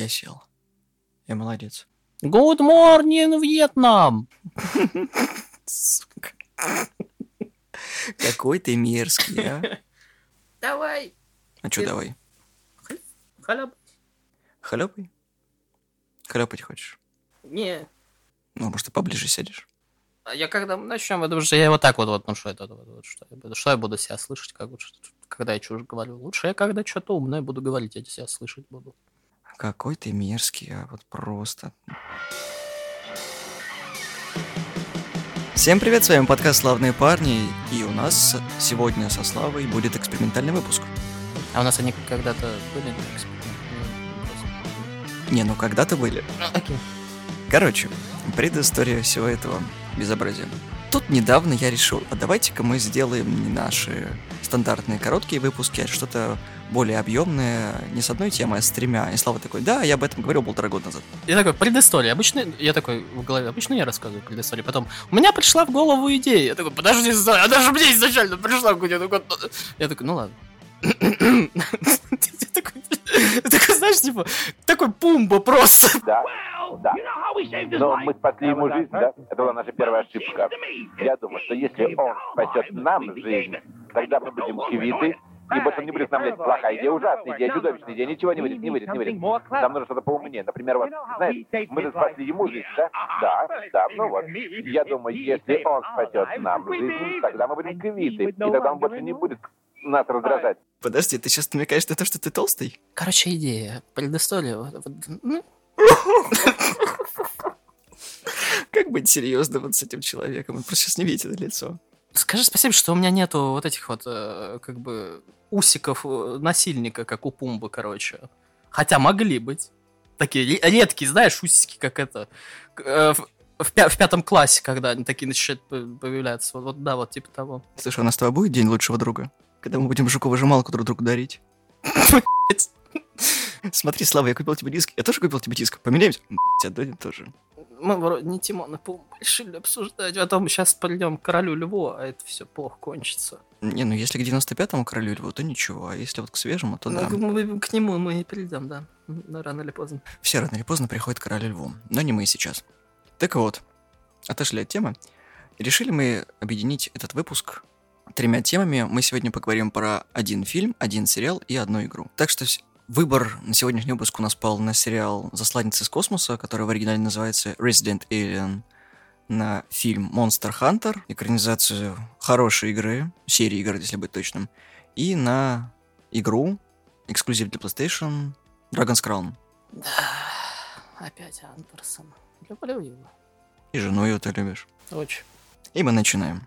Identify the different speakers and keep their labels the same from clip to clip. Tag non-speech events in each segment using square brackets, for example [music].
Speaker 1: Я сел. Я молодец.
Speaker 2: Good morning, Вьетнам!
Speaker 1: Сука. Какой ты мерзкий, а?
Speaker 2: Давай,
Speaker 1: А чё, давай?
Speaker 2: халяб.
Speaker 1: Хлёпай? Хлёпать хочешь?
Speaker 2: Не,
Speaker 1: Ну, может, ты поближе сядешь?
Speaker 2: а я когда начнем, потому что я вот так вот, вот ну что это, вот, вот, что, я буду, что я буду себя слышать, как вот, что- когда я чушь говорю. Лучше я когда что-то умное буду говорить, я себя слышать буду.
Speaker 1: Какой ты мерзкий, а вот просто. Всем привет, с вами подкаст «Славные парни», и у нас сегодня со Славой будет экспериментальный выпуск.
Speaker 2: А у нас они когда-то были?
Speaker 1: Не, ну когда-то были.
Speaker 2: Ну, Окей.
Speaker 1: Короче, предыстория всего этого безобразия. Тут недавно я решил, а давайте-ка мы сделаем не наши стандартные короткие выпуски, а что-то более объемное, не с одной темой, а с тремя. И Слава такой, да, я об этом говорил полтора года назад.
Speaker 2: Я такой, предыстория. Обычно, я такой в голове, обычно я рассказываю предысторию. Потом, у меня пришла в голову идея. Я такой, подожди, стой, она же мне изначально пришла в голову. Я такой, ну ладно. Я такой, [laughs] я [laughs] такой, знаешь, типа, такой пумба просто. [laughs]
Speaker 3: Да, да. Но мы спасли ему жизнь, да? Это была наша первая ошибка. Я думаю, что если он спасет нам жизнь, тогда мы будем кивиты, и больше не будет нам блядь, плохая идея, ужасная идея, чудовищная идея, ничего не выйдет, не выйдет, не выйдет. Нам нужно что-то поумнее. Например, вот, знаешь, мы же спасли ему жизнь, да? Да, да, ну вот. Я думаю, если он спасет нам жизнь, тогда мы будем кивиты, и тогда он больше не будет нас раздражать.
Speaker 1: Подожди, ты сейчас намекаешь на то, что ты толстый?
Speaker 2: Короче, идея, вот, ну,
Speaker 1: Как быть серьезным вот с этим человеком? Вы просто сейчас не видите на лицо.
Speaker 2: Скажи спасибо, что у меня нету вот этих вот, э, как бы, усиков э, насильника, как у Пумбы, короче. Хотя могли быть. Такие ре- редкие, знаешь, усики, как это. э, в, пя- в пятом классе, когда они такие начинают по- появляться. Вот, вот, да, вот типа того.
Speaker 1: Слушай, у нас с тобой будет день лучшего друга? Когда мы будем жуково-жемалку друг другу дарить? Смотри, Слава, я купил тебе диск. Я тоже купил тебе диск. Поменяемся? Блять, отдадим тоже.
Speaker 2: Мы вроде не Тимон и Пумба решили обсуждать. А Потом сейчас придем к королю Льву, а это все плохо кончится.
Speaker 1: Не, ну если к 95-му королю льву, то ничего. А если вот к свежему, то да.
Speaker 2: Ну, мы к нему мы и придем, да. Ну, рано или поздно.
Speaker 1: Все рано или поздно приходит к королю льву. Но не мы сейчас. Так вот, отошли от темы. Решили мы объединить этот выпуск тремя темами. Мы сегодня поговорим про один фильм, один сериал и одну игру. Так что выбор на сегодняшний выпуск у нас пал на сериал «Засланец из космоса», который в оригинале называется Resident Alien, на фильм Monster Hunter, экранизацию хорошей игры, серии игр, если быть точным, и на игру, эксклюзив для PlayStation, Dragon's Crown.
Speaker 2: Опять Андерсон. Люблю его.
Speaker 1: И жену ее ты любишь.
Speaker 2: Очень.
Speaker 1: И мы начинаем.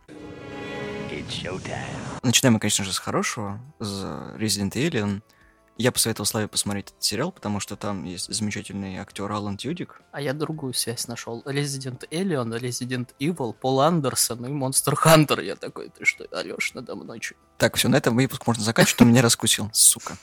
Speaker 1: Начинаем мы, конечно же, с хорошего, с Resident Alien. Я посоветовал Славе посмотреть этот сериал, потому что там есть замечательный актер Алан Тюдик.
Speaker 2: А я другую связь нашел. Resident Alien, Resident Evil, Пол Андерсон и Monster Hunter. Я такой, ты что, орешь надо мной? чё?»
Speaker 1: Так, все, на этом выпуск можно заканчивать, он меня раскусил, сука.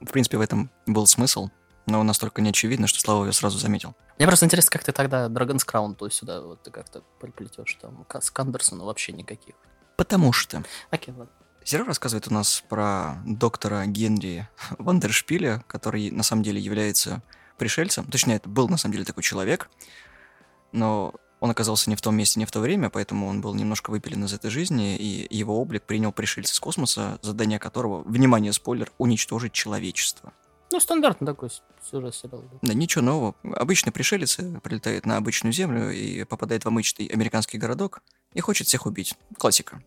Speaker 1: В принципе, в этом был смысл, но настолько неочевидно, что Слава ее сразу заметил.
Speaker 2: Мне просто интересно, как ты тогда Dragon's Crown то сюда вот ты как-то приплетешь там. К с Андерсона вообще никаких.
Speaker 1: Потому что
Speaker 2: Окей, ладно.
Speaker 1: Сериал рассказывает у нас про доктора Генри Вандершпиля, который на самом деле является пришельцем. Точнее, это был на самом деле такой человек, но он оказался не в том месте, не в то время, поэтому он был немножко выпилен из этой жизни, и его облик принял пришельца из космоса, задание которого, внимание, спойлер, уничтожить человечество.
Speaker 2: Ну, стандартный такой сюжет сериала. да.
Speaker 1: Да ничего нового. Обычный пришелец э, прилетает на обычную землю и попадает в обычный американский городок и хочет всех убить. Классика.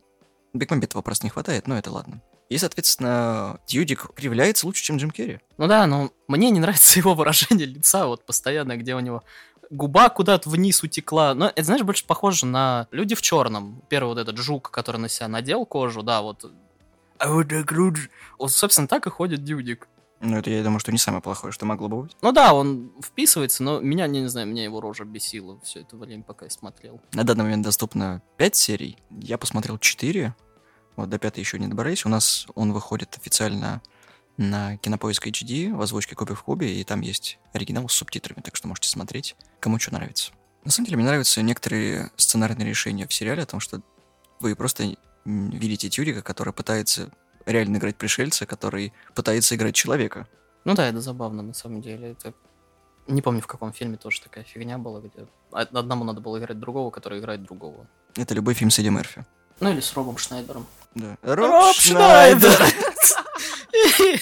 Speaker 1: Бекмамбетова просто не хватает, но это ладно. И, соответственно, Тьюдик кривляется лучше, чем Джим Керри.
Speaker 2: Ну да, но мне не нравится [laughs] его выражение лица, вот постоянно, где у него губа куда-то вниз утекла. Но это, знаешь, больше похоже на люди в черном. Первый вот этот жук, который на себя надел кожу, да, вот. А вот так рудж. Вот, собственно, так и ходит Дюдик.
Speaker 1: Ну, это я думаю, что не самое плохое, что могло бы быть.
Speaker 2: Ну да, он вписывается, но меня, не, не знаю, меня его рожа бесила все это время, пока я смотрел.
Speaker 1: На данный момент доступно 5 серий. Я посмотрел 4. Вот до пятой еще не добрались. У нас он выходит официально на Кинопоиск HD в озвучке Копи в Кубе, и там есть оригинал с субтитрами, так что можете смотреть, кому что нравится. На самом деле, мне нравятся некоторые сценарные решения в сериале о том, что вы просто видите Тюрика, который пытается реально играть пришельца, который пытается играть человека.
Speaker 2: Ну да, это забавно, на самом деле. Это Не помню, в каком фильме тоже такая фигня была, где одному надо было играть другого, который играет другого.
Speaker 1: Это любой фильм с Эдди Мерфи.
Speaker 2: Ну или с Робом Шнайдером.
Speaker 1: Да.
Speaker 2: Роб, Роб Шнайдер! [laughs]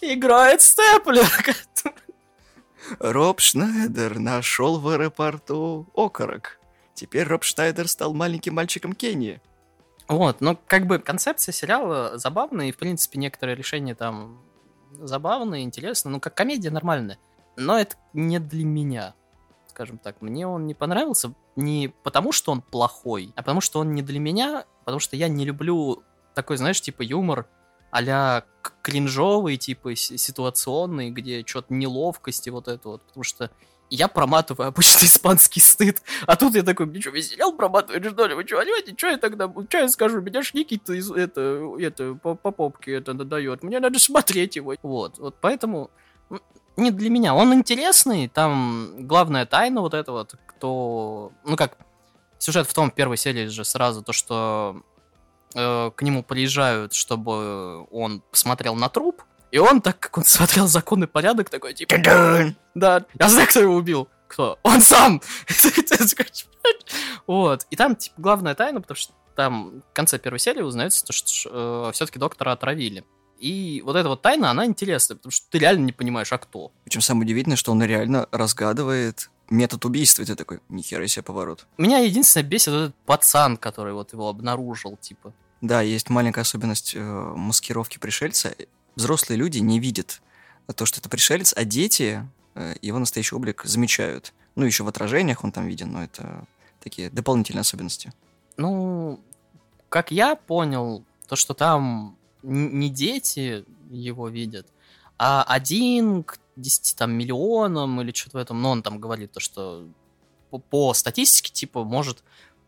Speaker 2: Играет Степлер.
Speaker 1: Роб Шнайдер нашел в аэропорту окорок. Теперь Роб Шнайдер стал маленьким мальчиком Кении.
Speaker 2: Вот, ну, как бы концепция сериала забавная, и, в принципе, некоторые решения там забавные, интересные, ну, как комедия нормальная. Но это не для меня, скажем так. Мне он не понравился не потому, что он плохой, а потому, что он не для меня, потому что я не люблю такой, знаешь, типа юмор а-ля кринжовый, типа ситуационный, где что-то неловкости вот это вот, потому что я проматываю обычно [laughs] испанский стыд. А тут я такой, мне что, веселял проматывать, что ли? Вы что, понимаете, что я тогда, что я скажу? Меня ж Никита из, это, это, по, по попке это надает. Мне надо смотреть его. Вот, вот поэтому не для меня. Он интересный, там главная тайна вот это вот, кто... Ну как, сюжет в том, в первой серии же сразу, то, что э, к нему приезжают, чтобы он посмотрел на труп, и он, так как он смотрел закон и порядок, такой, типа, да, я знаю, кто его убил. Кто? Он сам! [laughs] вот. И там, типа, главная тайна, потому что там в конце первой серии узнается, то, что э, все-таки доктора отравили. И вот эта вот тайна, она интересная, потому что ты реально не понимаешь, а кто.
Speaker 1: Причем самое удивительное, что он реально разгадывает метод убийства. И ты такой, нихера себе поворот.
Speaker 2: Меня единственное бесит этот пацан, который вот его обнаружил, типа.
Speaker 1: Да, есть маленькая особенность э, маскировки пришельца взрослые люди не видят то, что это пришелец, а дети э, его настоящий облик замечают. Ну, еще в отражениях он там виден, но это такие дополнительные особенности.
Speaker 2: Ну, как я понял, то, что там не дети его видят, а один к 10 там, миллионам или что-то в этом, но он там говорит то, что по, по статистике, типа, может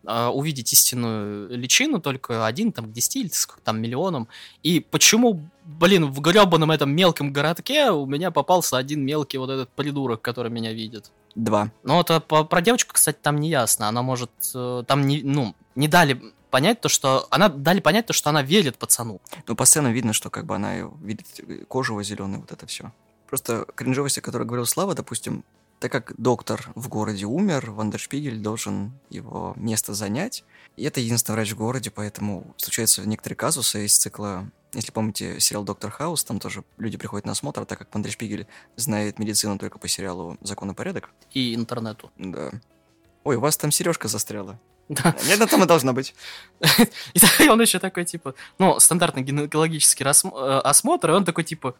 Speaker 2: увидеть истинную личину только один там к 10 или сколько там миллионам. И почему, блин, в гребаном этом мелком городке у меня попался один мелкий вот этот придурок, который меня видит?
Speaker 1: Два.
Speaker 2: Ну, это по, про девочку, кстати, там не ясно. Она может... Э, там не, ну, не дали понять то, что... Она дали понять то, что она верит пацану.
Speaker 1: Ну, по сценам видно, что как бы она видит кожу зеленый, вот это все. Просто кринжовость, о которой говорил Слава, допустим, так как доктор в городе умер, Вандершпигель должен его место занять. И это единственный врач в городе, поэтому случаются некоторые казусы из цикла... Если помните сериал «Доктор Хаус», там тоже люди приходят на осмотр, так как Вандершпигель знает медицину только по сериалу «Закон и порядок».
Speaker 2: И интернету.
Speaker 1: Да. Ой, у вас там сережка застряла.
Speaker 2: Да.
Speaker 1: Нет, она там и должна быть. [laughs]
Speaker 2: И он еще такой, типа, ну, стандартный гинекологический э, осмотр, и он такой, типа,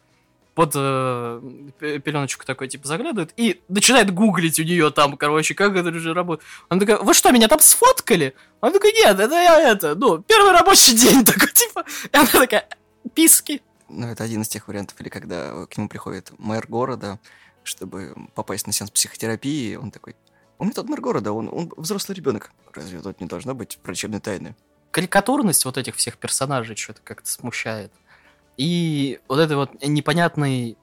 Speaker 2: под э, пеленочку такой, типа, заглядывает и начинает гуглить у нее там, короче, как это же работает. Она такая, вы что, меня там сфоткали? Он такой, нет, это я это, ну, первый рабочий день [laughs] такой, типа. И она такая, писки.
Speaker 1: Ну, это один из тех вариантов, или когда к нему приходит мэр города, чтобы попасть на сеанс психотерапии, он такой, он не тот мэр города, он, он взрослый ребенок. Разве тут не должна быть врачебной тайны?
Speaker 2: Карикатурность вот этих всех персонажей что-то как-то смущает. И вот это вот непонятный...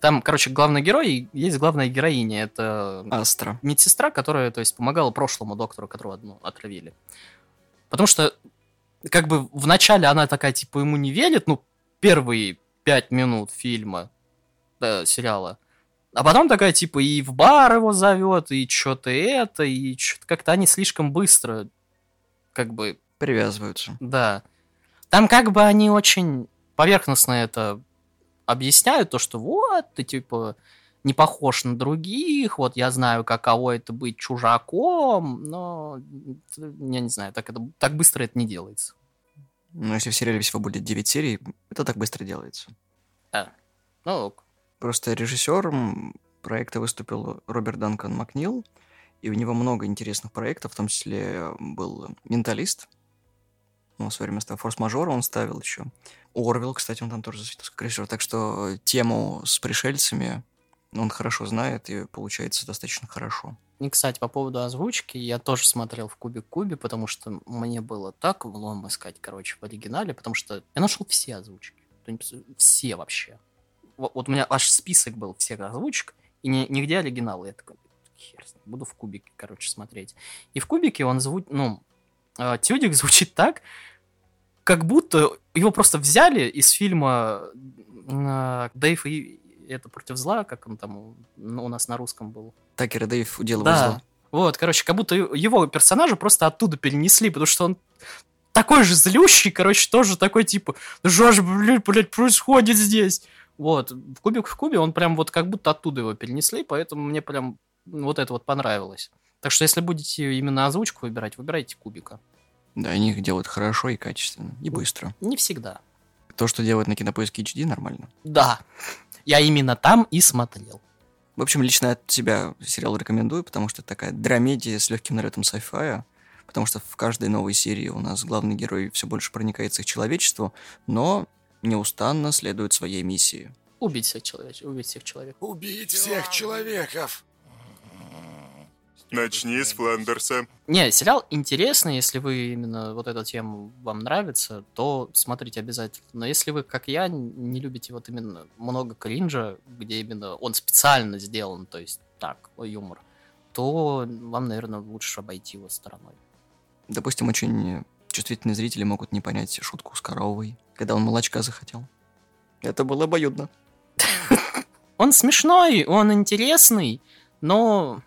Speaker 2: Там, короче, главный герой, есть главная героиня. Это
Speaker 1: Астра.
Speaker 2: медсестра, которая, то есть, помогала прошлому доктору, которого одну отравили. Потому что, как бы, вначале она такая, типа, ему не верит, ну, первые пять минут фильма, да, сериала. А потом такая, типа, и в бар его зовет, и что-то это, и что-то как-то они слишком быстро, как бы...
Speaker 1: Привязываются.
Speaker 2: Да. Там как бы они очень поверхностно это объясняют, то, что вот, ты типа не похож на других, вот я знаю, каково это быть чужаком, но я не знаю, так, это, так быстро это не делается.
Speaker 1: Ну, если в сериале всего будет 9 серий, это так быстро делается.
Speaker 2: Да. Ну, ок.
Speaker 1: Просто режиссером проекта выступил Роберт Данкан Макнил, и у него много интересных проектов, в том числе был «Менталист», ну, в свое время «Форс-мажора» он ставил еще. Орвел, кстати, он там тоже засветился как режиссер. Так что тему с пришельцами он хорошо знает и получается достаточно хорошо.
Speaker 2: И, кстати, по поводу озвучки, я тоже смотрел в Кубик Кубе, потому что мне было так влом искать, короче, в оригинале, потому что я нашел все озвучки. Все вообще. Вот, у меня аж список был всех озвучек, и ни, нигде оригиналы. Я такой, хер буду в Кубике, короче, смотреть. И в Кубике он звучит, ну, э, Тюдик звучит так, как будто его просто взяли из фильма э, Дэйв и это против зла, как он там у нас на русском был.
Speaker 1: Такер и Дэйв уделывают
Speaker 2: Да.
Speaker 1: зло.
Speaker 2: Вот, короче, как будто его персонажа просто оттуда перенесли, потому что он такой же злющий, короче, тоже такой, типа, «Да что же, блядь, блядь, происходит здесь? Вот, в Кубик в Кубе он прям вот как будто оттуда его перенесли, поэтому мне прям вот это вот понравилось. Так что если будете именно озвучку выбирать, выбирайте Кубика.
Speaker 1: Да, они их делают хорошо и качественно, и быстро.
Speaker 2: Не всегда.
Speaker 1: То, что делают на Кинопоиске HD, нормально.
Speaker 2: Да, я именно там и смотрел.
Speaker 1: В общем, лично от себя сериал рекомендую, потому что это такая драмедия с легким налетом sci-fi, потому что в каждой новой серии у нас главный герой все больше проникается к человечеству, но неустанно следует своей миссии.
Speaker 2: Убить всех человек, убить всех человек.
Speaker 4: Убить всех человеков.
Speaker 5: Начни с Фландерса.
Speaker 2: Не, сериал интересный, если вы именно вот эта тема вам нравится, то смотрите обязательно. Но если вы, как я, не любите вот именно много кринжа, где именно он специально сделан, то есть так, юмор, то вам, наверное, лучше обойти его стороной.
Speaker 1: Допустим, очень чувствительные зрители могут не понять шутку с коровой, когда он молочка захотел. Это было обоюдно.
Speaker 2: Он смешной, он интересный, но,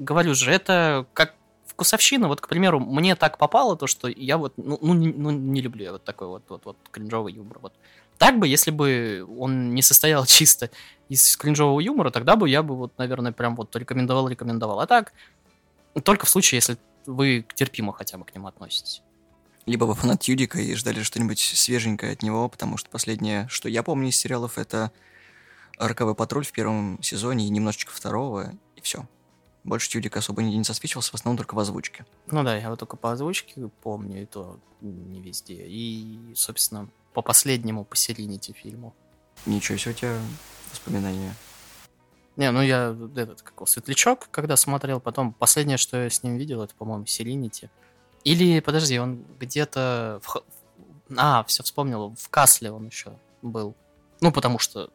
Speaker 2: говорю же, это как вкусовщина. Вот, к примеру, мне так попало то, что я вот, ну, ну, не, ну, не люблю я вот такой вот, вот, вот кринжовый юмор. Вот. Так бы, если бы он не состоял [laughs] чисто из кринжового юмора, тогда бы я бы вот, наверное, прям вот рекомендовал, рекомендовал. А так, только в случае, если вы терпимо хотя бы к нему относитесь.
Speaker 1: Либо вы фанат Юдика и ждали что-нибудь свеженькое от него, потому что последнее, что я помню из сериалов, это «Роковой патруль» в первом сезоне и немножечко второго, и все. Больше Юдик особо нигде не засвечивался, в основном только в озвучке.
Speaker 2: Ну да, я вот только по озвучке помню, и то не везде. И, собственно, по последнему, по Селинити фильму.
Speaker 1: Ничего себе у тебя воспоминания.
Speaker 2: Не, ну я этот, как его, Светлячок, когда смотрел, потом последнее, что я с ним видел, это, по-моему, Селинити. Или, подожди, он где-то... В... А, все вспомнил, в Касле он еще был. Ну, потому что...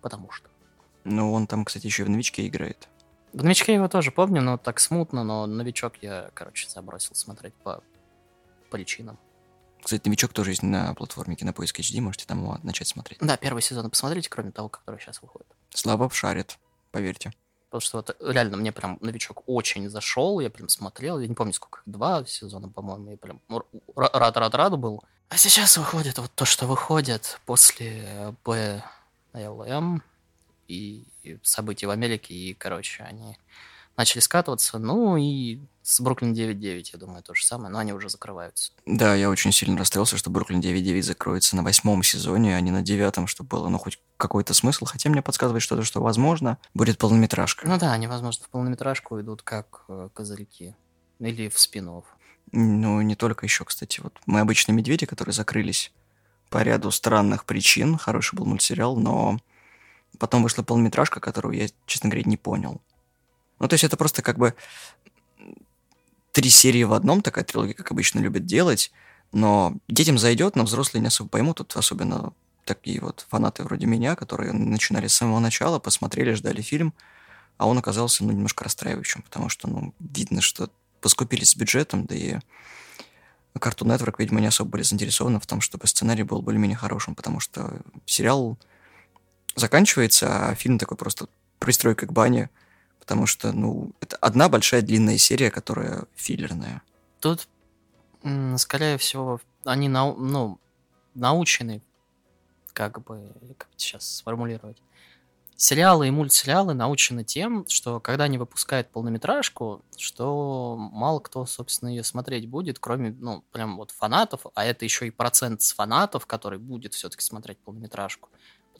Speaker 2: Потому что.
Speaker 1: Ну, он там, кстати, еще и в новичке играет.
Speaker 2: В новичке его тоже помню, но так смутно, но новичок я, короче, забросил смотреть по причинам.
Speaker 1: Кстати, новичок тоже есть на платформе Кинопоиск HD, можете там его начать смотреть.
Speaker 2: Да, первый сезон посмотрите, кроме того, который сейчас выходит.
Speaker 1: Слава шарит, поверьте.
Speaker 2: Потому что вот реально мне прям новичок очень зашел, я прям смотрел, я не помню сколько, два сезона, по-моему, я прям рад-рад-рад был. А сейчас выходит вот то, что выходит после БЛМ и событий в Америке, и, короче, они начали скатываться, ну и с Бруклин 9.9, я думаю, то же самое, но они уже закрываются.
Speaker 1: Да, я очень сильно расстроился, что Бруклин 9.9 закроется на восьмом сезоне, а не на девятом, чтобы было, ну, хоть какой-то смысл. Хотя мне подсказывает что-то, что, возможно, будет полнометражка.
Speaker 2: Ну да, они, возможно, в полнометражку идут как э, козырьки. Или в спин
Speaker 1: Ну, не только еще, кстати. Вот мы обычные медведи, которые закрылись по ряду странных причин. Хороший был мультсериал, но потом вышла полнометражка, которую я, честно говоря, не понял. Ну, то есть это просто как бы три серии в одном, такая трилогия, как обычно любят делать, но детям зайдет, но взрослые не особо поймут, тут особенно такие вот фанаты вроде меня, которые начинали с самого начала, посмотрели, ждали фильм, а он оказался, ну, немножко расстраивающим, потому что, ну, видно, что поскупились с бюджетом, да и Cartoon Network, видимо, не особо были заинтересованы в том, чтобы сценарий был более-менее хорошим, потому что сериал заканчивается, а фильм такой просто пристройка к бане, потому что, ну, это одна большая длинная серия, которая филлерная.
Speaker 2: Тут, скорее всего, они нау- ну, научены, как бы, как сейчас сформулировать. Сериалы и мультсериалы научены тем, что когда они выпускают полнометражку, что мало кто, собственно, ее смотреть будет, кроме, ну, прям вот фанатов, а это еще и процент с фанатов, который будет все-таки смотреть полнометражку.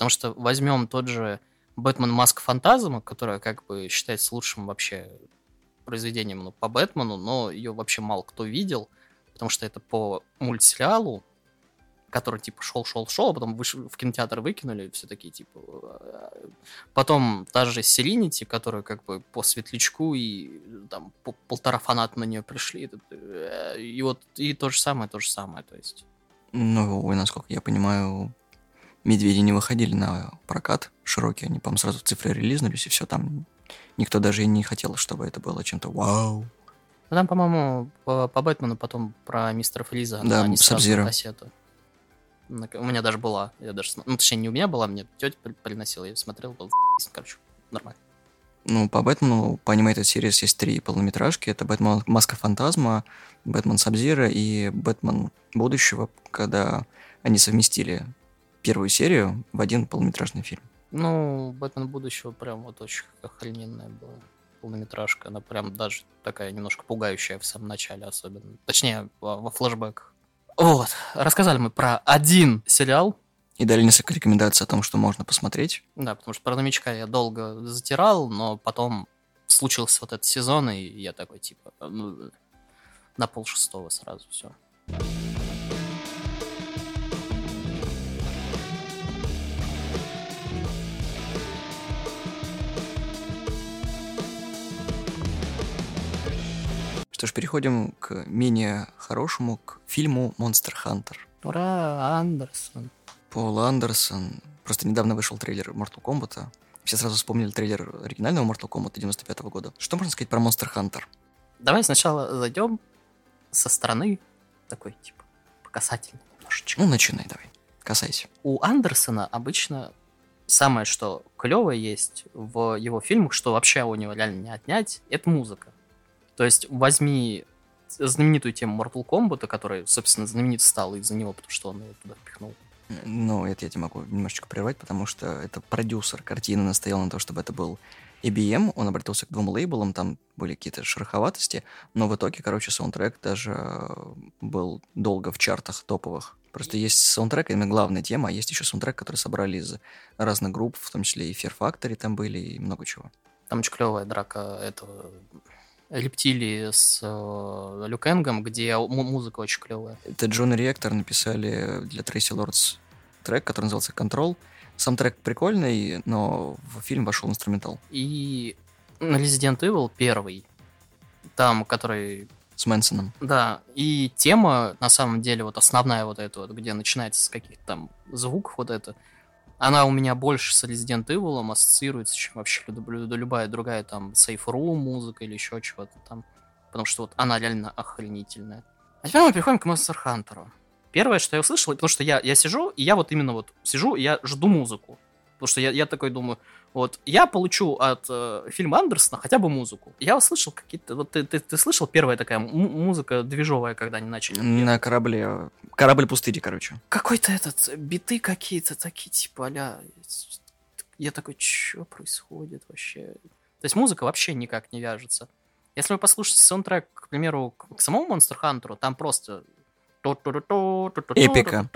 Speaker 2: Потому что возьмем тот же Бэтмен Маск Фантазма, которая как бы считается лучшим вообще произведением ну, по Бэтмену, но ее вообще мало кто видел, потому что это по мультсериалу, который типа шел-шел-шел, а потом выш... в кинотеатр выкинули, все такие типа... э, Потом та же Селинити, которая как бы по светлячку и там по- полтора фаната на нее пришли. э, И вот и то же самое, то же самое, то есть.
Speaker 1: Ну, насколько я понимаю, медведи не выходили на прокат широкий, они, по-моему, сразу цифры релизнулись, и все там. Никто даже и не хотел, чтобы это было чем-то вау.
Speaker 2: Ну, там, по-моему, по, по Бэтмену потом про мистера Фриза
Speaker 1: Да,
Speaker 2: они сразу кассету. У меня даже была. Я даже, ну, точнее, не у меня была, мне тетя приносила, я смотрел, был короче, нормально.
Speaker 1: Ну, по Бэтмену, по Animated Series есть три полнометражки. Это Бэтмен Маска Фантазма, Бэтмен Сабзира и Бэтмен Будущего, когда они совместили первую серию в один полнометражный фильм.
Speaker 2: Ну, Бэтмен Будущего прям вот очень охрененная была полнометражка. Она прям даже такая немножко пугающая в самом начале особенно. Точнее, во флэшбэках. Вот, рассказали мы про один сериал,
Speaker 1: и дали несколько рекомендаций о том, что можно посмотреть.
Speaker 2: Да, потому что про новичка я долго затирал, но потом случился вот этот сезон, и я такой, типа, ну, на пол шестого сразу все.
Speaker 1: Что ж, переходим к менее хорошему, к фильму «Монстр Хантер».
Speaker 2: Ура, Андерсон.
Speaker 1: Пол Андерсон. Просто недавно вышел трейлер Mortal Kombat. Все сразу вспомнили трейлер оригинального Mortal Kombat 95 -го года. Что можно сказать про Monster Hunter?
Speaker 2: Давай сначала зайдем со стороны такой, типа, показательный немножечко.
Speaker 1: Ну, начинай давай. Касайся.
Speaker 2: У Андерсона обычно самое, что клевое есть в его фильмах, что вообще у него реально не отнять, это музыка. То есть возьми знаменитую тему Mortal Kombat, которая, собственно, знаменит стала из-за него, потому что он ее туда впихнул.
Speaker 1: Ну, это я тебе могу немножечко прервать, потому что это продюсер картины настоял на том, чтобы это был IBM, он обратился к двум лейблам, там были какие-то шероховатости, но в итоге, короче, саундтрек даже э, был долго в чартах топовых. Просто есть саундтрек, именно главная тема, а есть еще саундтрек, который собрали из разных групп, в том числе и Fear Factory там были, и много чего.
Speaker 2: Там очень клевая драка этого рептилии с э, Люкенгом, где музыка очень клевая.
Speaker 1: Это Джон и Реактор написали для Трейси Лордс трек, который назывался Control. Сам трек прикольный, но в фильм вошел инструментал.
Speaker 2: И Resident Evil первый, там, который...
Speaker 1: С Мэнсоном.
Speaker 2: Да, и тема, на самом деле, вот основная вот эта вот, где начинается с каких-то там звуков вот это, она у меня больше с Resident Evil ассоциируется, чем вообще любая другая там Safe Room музыка или еще чего-то там. Потому что вот она реально охренительная. А теперь мы переходим к Monster Hunter. Первое, что я услышал, потому что я, я сижу, и я вот именно вот сижу, и я жду музыку. Потому что я, я такой думаю, вот, я получу от э, фильма Андерсона хотя бы музыку. Я услышал какие-то... Вот ты, ты, ты слышал первая такая музыка движовая, когда они начали?
Speaker 1: На корабле. Корабль пустыни, короче.
Speaker 2: Какой-то этот... Биты какие-то такие, типа, а Я такой, что происходит вообще? То есть музыка вообще никак не вяжется. Если вы послушаете саундтрек, к примеру, к самому Monster Hunter, там просто
Speaker 1: Эпика.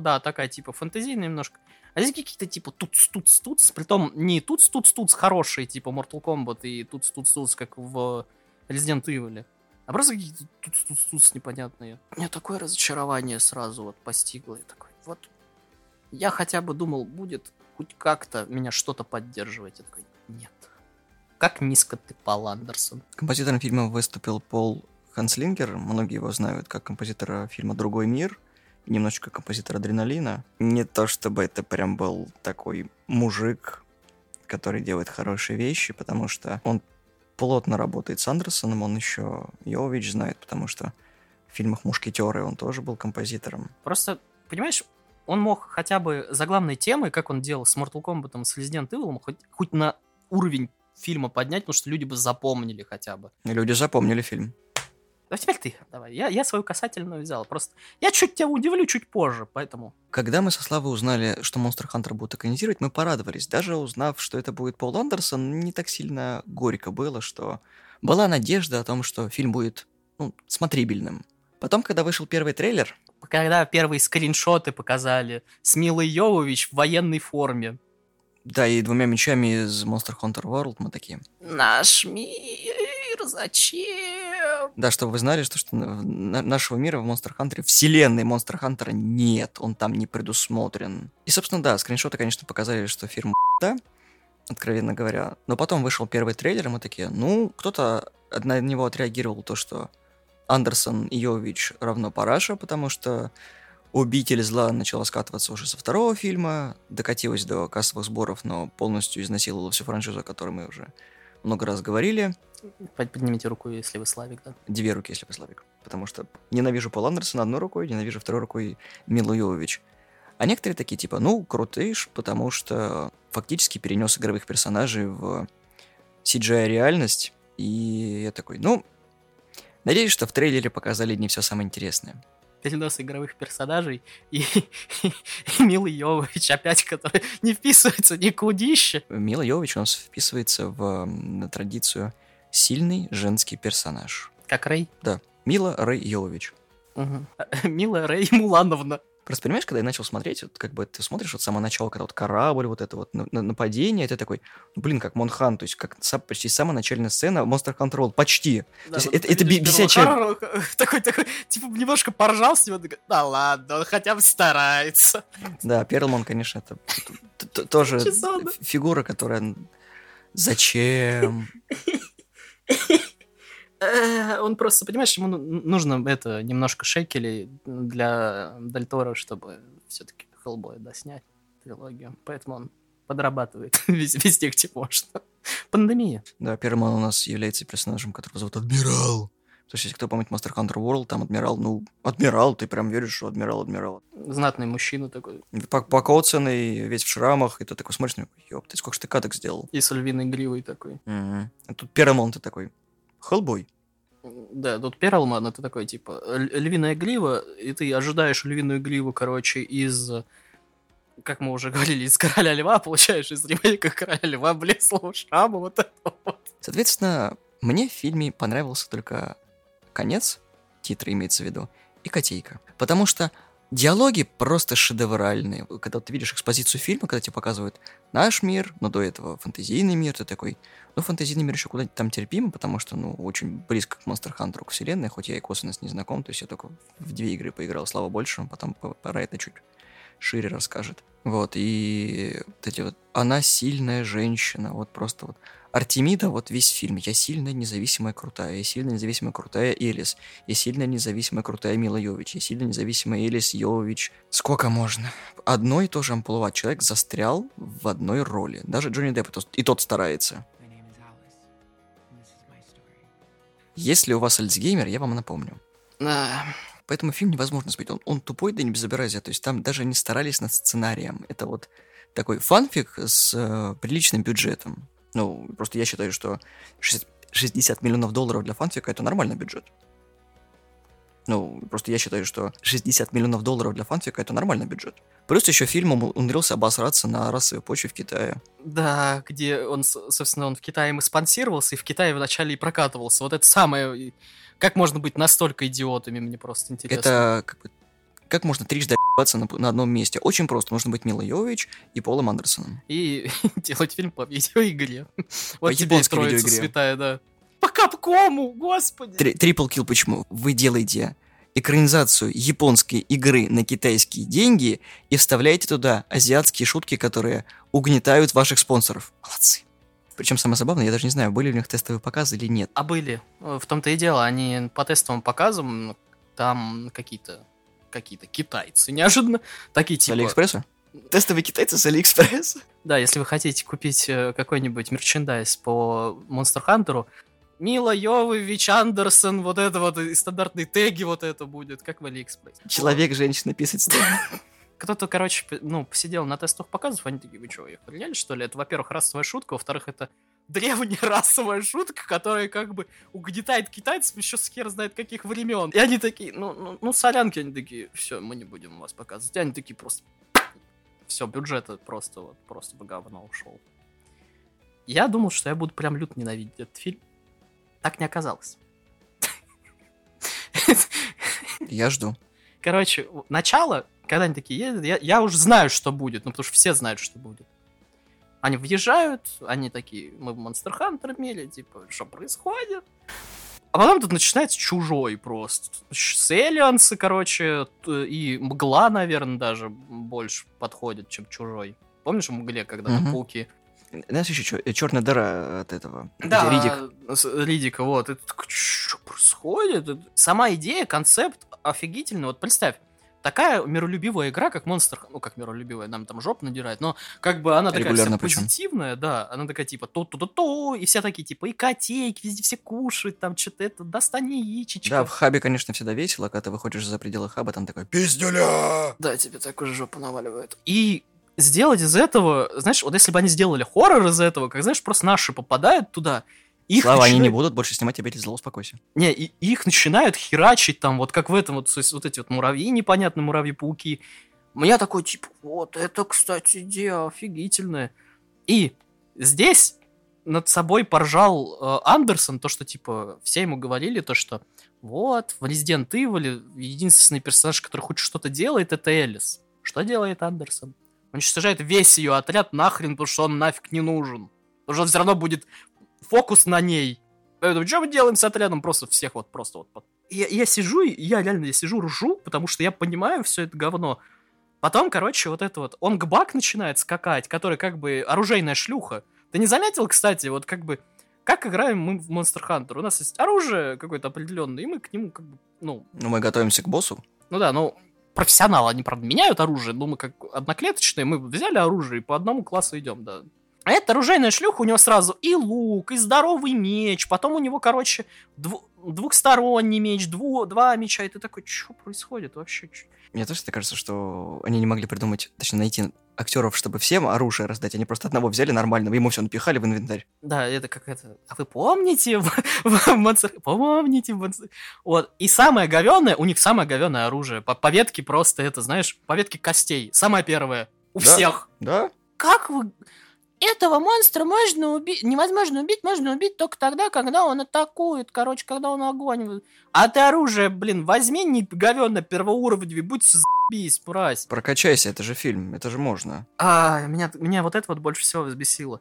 Speaker 2: Да, такая типа фантазийная немножко. А здесь какие-то типа туц туц туц, притом не туц туц туц хорошие, типа Mortal Kombat и туц туц туц, как в Resident Evil. А просто какие-то туц туц туц непонятные. Мне такое разочарование сразу вот постигло. Я такой, вот я хотя бы думал, будет хоть как-то меня что-то поддерживать. Я такой, нет. Как низко ты пал, Андерсон.
Speaker 1: Композитором фильма выступил Пол Ханслингер, многие его знают как композитора фильма «Другой мир», немножечко композитор «Адреналина». Не то чтобы это прям был такой мужик, который делает хорошие вещи, потому что он плотно работает с Андерсоном, он еще Йович знает, потому что в фильмах «Мушкетеры» он тоже был композитором.
Speaker 2: Просто, понимаешь, он мог хотя бы за главной темой, как он делал с Mortal Kombat, с Resident Evil, хоть, хоть на уровень фильма поднять, потому что люди бы запомнили хотя бы.
Speaker 1: Люди запомнили фильм.
Speaker 2: А теперь ты, давай. Я, я свою касательную взял. Просто я чуть тебя удивлю чуть позже, поэтому...
Speaker 1: Когда мы со Славой узнали, что Monster Hunter будут экранизировать, мы порадовались. Даже узнав, что это будет Пол Андерсон, не так сильно горько было, что была надежда о том, что фильм будет ну, смотрибельным. Потом, когда вышел первый трейлер...
Speaker 2: Когда первые скриншоты показали с Милой Йовович в военной форме.
Speaker 1: Да, и двумя мечами из Monster Hunter World мы такие.
Speaker 2: Наш мир, зачем?
Speaker 1: Да, чтобы вы знали, что, что нашего мира в Monster Hunter, вселенной Monster Hunter нет, он там не предусмотрен. И, собственно, да, скриншоты, конечно, показали, что фирма [laughs] да, откровенно говоря. Но потом вышел первый трейлер, и мы такие, ну, кто-то на него отреагировал то, что Андерсон и Йович равно Параша, потому что Убитель зла начала скатываться уже со второго фильма, докатилась до кассовых сборов, но полностью изнасиловала всю франшизу, о которой мы уже много раз говорили.
Speaker 2: Поднимите руку, если вы Славик, да?
Speaker 1: Две руки, если вы Славик. Потому что ненавижу Пол Андерсона одной рукой, ненавижу второй рукой Милу Йовович. А некоторые такие, типа, ну, крутыш, потому что фактически перенес игровых персонажей в CGI-реальность. И я такой, ну, надеюсь, что в трейлере показали не все самое интересное.
Speaker 2: Перенос игровых персонажей и, [laughs] и, и Мила Йовович опять, который не вписывается никудище.
Speaker 1: Мила Йовович у нас вписывается в традицию сильный женский персонаж.
Speaker 2: Как Рэй?
Speaker 1: Да. Мила Рэй Йовович.
Speaker 2: Угу. [laughs] Мила Рэй Мулановна.
Speaker 1: Просто понимаешь, когда я начал смотреть, вот как бы ты смотришь вот с самого начала, когда вот корабль, вот это вот нападение, это такой, ну, блин, как Монхан, то есть как почти самая начальная сцена Monster Hunter World, почти. Да, то есть это, это бесячая... [laughs]
Speaker 2: Такой, такой, типа, немножко поржал с него, да ладно, он хотя бы старается.
Speaker 1: Да, Перлман, конечно, это тоже фигура, которая... Зачем?
Speaker 2: Э, он просто, понимаешь, ему ну, нужно это немножко шекелей для Дальтора, чтобы все-таки Хеллбой доснять трилогию. Поэтому он подрабатывает везде, где можно. Пандемия.
Speaker 1: Да, Перман у нас является персонажем, которого зовут Адмирал. То есть, если кто помнит Monster Hunter World, там Адмирал, ну, Адмирал, ты прям веришь, что Адмирал, Адмирал.
Speaker 2: Знатный мужчина такой.
Speaker 1: Покоцанный, весь в шрамах, и ты такой смотришь, ну, ёп, ты сколько ж ты каток сделал.
Speaker 2: И с львиной гривой такой.
Speaker 1: Угу. А тут Перман ты такой, Хеллбой.
Speaker 2: Да, тут Перлман это такой, типа, львиная грива, и ты ожидаешь львиную гриву, короче, из как мы уже [laughs] говорили, из Короля Льва, получаешь из ремейка Короля Льва блеслого шрама, вот это вот.
Speaker 1: Соответственно, мне в фильме понравился только конец, титры имеется в виду, и котейка. Потому что Диалоги просто шедевральные. Когда ты видишь экспозицию фильма, когда тебе показывают наш мир, но до этого фантазийный мир, ты такой, ну, фантазийный мир еще куда-нибудь там терпимо, потому что, ну, очень близко к Monster Hunter, к вселенной, хоть я и косвенно с ней знаком, то есть я только в две игры поиграл, слава больше, потом пора это чуть шире расскажет. Вот, и вот эти вот, она сильная женщина, вот просто вот Артемида, вот весь фильм. Я сильная, независимая, крутая. Я сильная, независимая, крутая Элис. Я сильная, независимая, крутая Мила Йович. Я сильная, независимая Элис Йович. Сколько можно? Одно и то же амплуа. Человек застрял в одной роли. Даже Джонни Депп и тот старается. Если у вас Альцгеймер, я вам напомню. Поэтому фильм невозможно сбить. Он, он тупой, да не безобразия. То есть там даже не старались над сценарием. Это вот такой фанфик с э, приличным бюджетом. Ну, просто я считаю, что 60 миллионов долларов для фанфика это нормальный бюджет. Ну, просто я считаю, что 60 миллионов долларов для фанфика это нормальный бюджет. Плюс еще фильм умудрился обосраться на расовой почве в Китае.
Speaker 2: Да, где он, собственно, он в Китае им спонсировался, и в Китае вначале и прокатывался. Вот это самое... Как можно быть настолько идиотами, мне просто интересно.
Speaker 1: Это как бы как можно трижды ебаться на, на одном месте? Очень просто. Нужно быть Мила Йович и Полом Андерсоном.
Speaker 2: И [laughs] делать фильм по видеоигре. Вот по тебе видеоигре. святая, да. По капкому, господи!
Speaker 1: Трипл килл почему? Вы делаете экранизацию японской игры на китайские деньги и вставляете туда азиатские шутки, которые угнетают ваших спонсоров. Молодцы. Причем самое забавное, я даже не знаю, были ли у них тестовые показы или нет.
Speaker 2: А были. В том-то и дело, они по тестовым показам там какие-то какие-то китайцы неожиданно. Такие типа...
Speaker 1: С Алиэкспресса? Тестовые китайцы с Алиэкспресса?
Speaker 2: Да, если вы хотите купить э, какой-нибудь merchandise по Monster Hunter, Мила Йовович Андерсон, вот это вот, и стандартные теги вот это будет, как в Алиэкспресс.
Speaker 1: Человек, женщина, писать [laughs]
Speaker 2: Кто-то, короче, ну, посидел на тестовых показов, они такие, вы что, их что ли? Это, во-первых, расовая шутка, во-вторых, это древняя расовая шутка, которая как бы угнетает китайцев еще с хер знает каких времен. И они такие, ну, ну, ну солянки, они такие, все, мы не будем вас показывать. И они такие просто, все, бюджет просто вот, просто в говно ушел. Я думал, что я буду прям люто ненавидеть этот фильм. Так не оказалось.
Speaker 1: Я жду.
Speaker 2: Короче, начало, когда они такие едут, я, я уже знаю, что будет, ну потому что все знают, что будет. Они въезжают, они такие, мы в Monster Hunter мели, типа, что происходит? А потом тут начинается чужой просто. Селиансы, короче, и мгла, наверное, даже больше подходит, чем чужой. Помнишь в мгле, когда mm-hmm. пауки
Speaker 1: знаешь, еще черная дыра от этого.
Speaker 2: Да, Ридик. Ридика, вот. что происходит? Сама идея, концепт офигительный. Вот представь, такая миролюбивая игра, как Monster, ну как миролюбивая, нам там жоп надирает, но как бы она такая вся
Speaker 1: причем.
Speaker 2: позитивная, да, она такая типа то-то-то-то, и все такие типа и котейки, везде все кушают, там что-то это, достань яичечко.
Speaker 1: Да, в хабе, конечно, всегда весело, когда ты выходишь за пределы хаба, там такой пиздюля!
Speaker 2: Да, тебе такую жопу наваливают. И сделать из этого, знаешь, вот если бы они сделали хоррор из этого, как, знаешь, просто наши попадают туда,
Speaker 1: их Слава, начинают... они не будут больше снимать «Обитель зла, успокойся».
Speaker 2: Не, и, их начинают херачить там, вот как в этом, вот, вот эти вот муравьи непонятные, муравьи-пауки. Меня такой, типа, вот это, кстати, идея офигительная. И здесь над собой поржал э, Андерсон, то, что, типа, все ему говорили, то, что вот, в Resident Evil единственный персонаж, который хоть что-то делает, это Элис. Что делает Андерсон? Уничтожает весь ее отряд нахрен, потому что он нафиг не нужен. Потому что он все равно будет фокус на ней. Поэтому что мы делаем с отрядом? Просто всех вот просто вот... Я, я сижу, я реально я сижу, ржу, потому что я понимаю все это говно. Потом, короче, вот это вот, он Гбак начинает скакать, который как бы оружейная шлюха. Ты не заметил, кстати, вот как бы, как играем мы в Monster Hunter? У нас есть оружие какое-то определенное, и мы к нему как бы, ну...
Speaker 1: Ну, мы готовимся к боссу.
Speaker 2: Ну да, ну, профессионалы, они, правда, меняют оружие, но мы как одноклеточные, мы взяли оружие и по одному классу идем, да. А эта оружейная шлюха, у него сразу и лук, и здоровый меч, потом у него, короче, дв- двухсторонний меч, дву- два меча, и ты такой, что происходит вообще? Чё?
Speaker 1: Мне тоже кажется, что они не могли придумать, точнее, найти актеров, чтобы всем оружие раздать. Они просто одного взяли нормального, ему все напихали в инвентарь.
Speaker 2: Да, это как это... А вы помните. Помните. Вот. И самое говенное, у них самое говенное оружие. По, по ветке просто это, знаешь, по ветке костей. Самое первое. У
Speaker 1: да?
Speaker 2: всех.
Speaker 1: Да?
Speaker 2: Как вы этого монстра можно убить, невозможно убить, можно убить только тогда, когда он атакует, короче, когда он огонь. А ты оружие, блин, возьми не говенно первоуровневый, будь заебись, мразь.
Speaker 1: Прокачайся, это же фильм, это же можно.
Speaker 2: А, меня, меня вот это вот больше всего взбесило.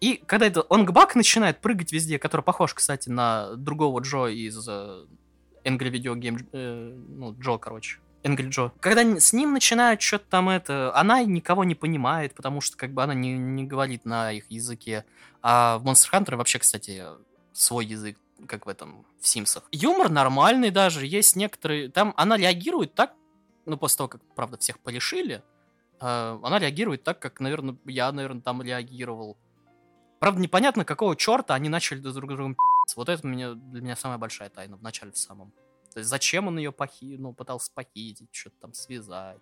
Speaker 2: И когда это он Онгбак начинает прыгать везде, который похож, кстати, на другого Джо из э, Angry Video Game, э, ну, Джо, короче, Энгри Джо. Когда с ним начинают что-то там это, она никого не понимает, потому что как бы она не, не говорит на их языке. А в Monster Hunter вообще, кстати, свой язык, как в этом, в Симсах. Юмор нормальный даже, есть некоторые... Там она реагирует так, ну, после того, как, правда, всех порешили, э, она реагирует так, как, наверное, я, наверное, там реагировал. Правда, непонятно, какого черта они начали друг с другом Вот это меня, для меня самая большая тайна в начале в самом. То есть зачем он ее похи... ну, пытался похитить, что-то там связать.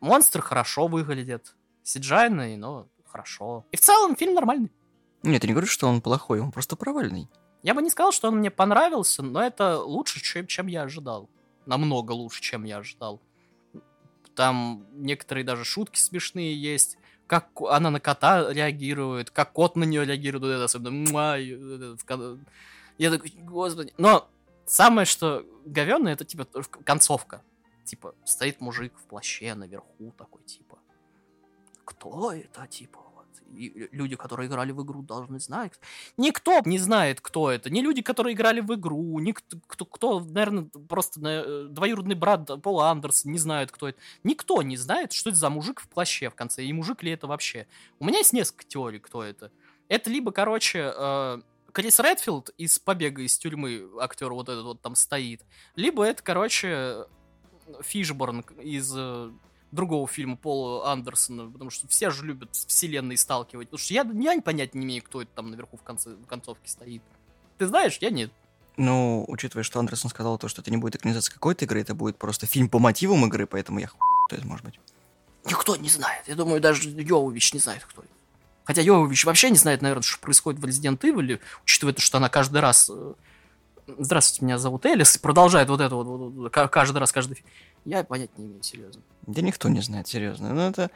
Speaker 2: Монстр хорошо выглядит. Сиджайный, но хорошо. И в целом фильм нормальный.
Speaker 1: Нет, я не говорю, что он плохой, он просто провальный.
Speaker 2: Я бы не сказал, что он мне понравился, но это лучше, чем, чем я ожидал. Намного лучше, чем я ожидал. Там некоторые даже шутки смешные есть. Как она на кота реагирует, как кот на нее реагирует, особенно... Я такой, господи. Но Самое, что говенное, это типа концовка. Типа, стоит мужик в плаще наверху, такой, типа, кто это, типа. И люди, которые играли в игру, должны знать. Никто не знает, кто это. Не люди, которые играли в игру, никто, кто, кто наверное, просто э, двоюродный брат Пола Андерсон не знает, кто это. Никто не знает, что это за мужик в плаще в конце, и мужик ли это вообще. У меня есть несколько теорий, кто это. Это либо, короче, э, Крис Редфилд из «Побега из тюрьмы», актер вот этот вот там стоит, либо это, короче, Фишборн из э, другого фильма Пола Андерсона, потому что все же любят вселенные сталкивать. Потому что я, я понять не имею, кто это там наверху в, конце, в концовке стоит. Ты знаешь, я нет.
Speaker 1: Ну, учитывая, что Андерсон сказал то, что это не будет экранизация какой-то игры, это будет просто фильм по мотивам игры, поэтому я хуй, кто это может быть.
Speaker 2: Никто не знает. Я думаю, даже Йовович не знает, кто это. Хотя Йовович вообще не знает, наверное, что происходит в Resident Evil, учитывая то, что она каждый раз э, «Здравствуйте, меня зовут Элис», продолжает вот это вот, вот каждый раз, каждый... Я понять не имею, серьезно.
Speaker 1: Да никто не знает, серьезно. Ну, это,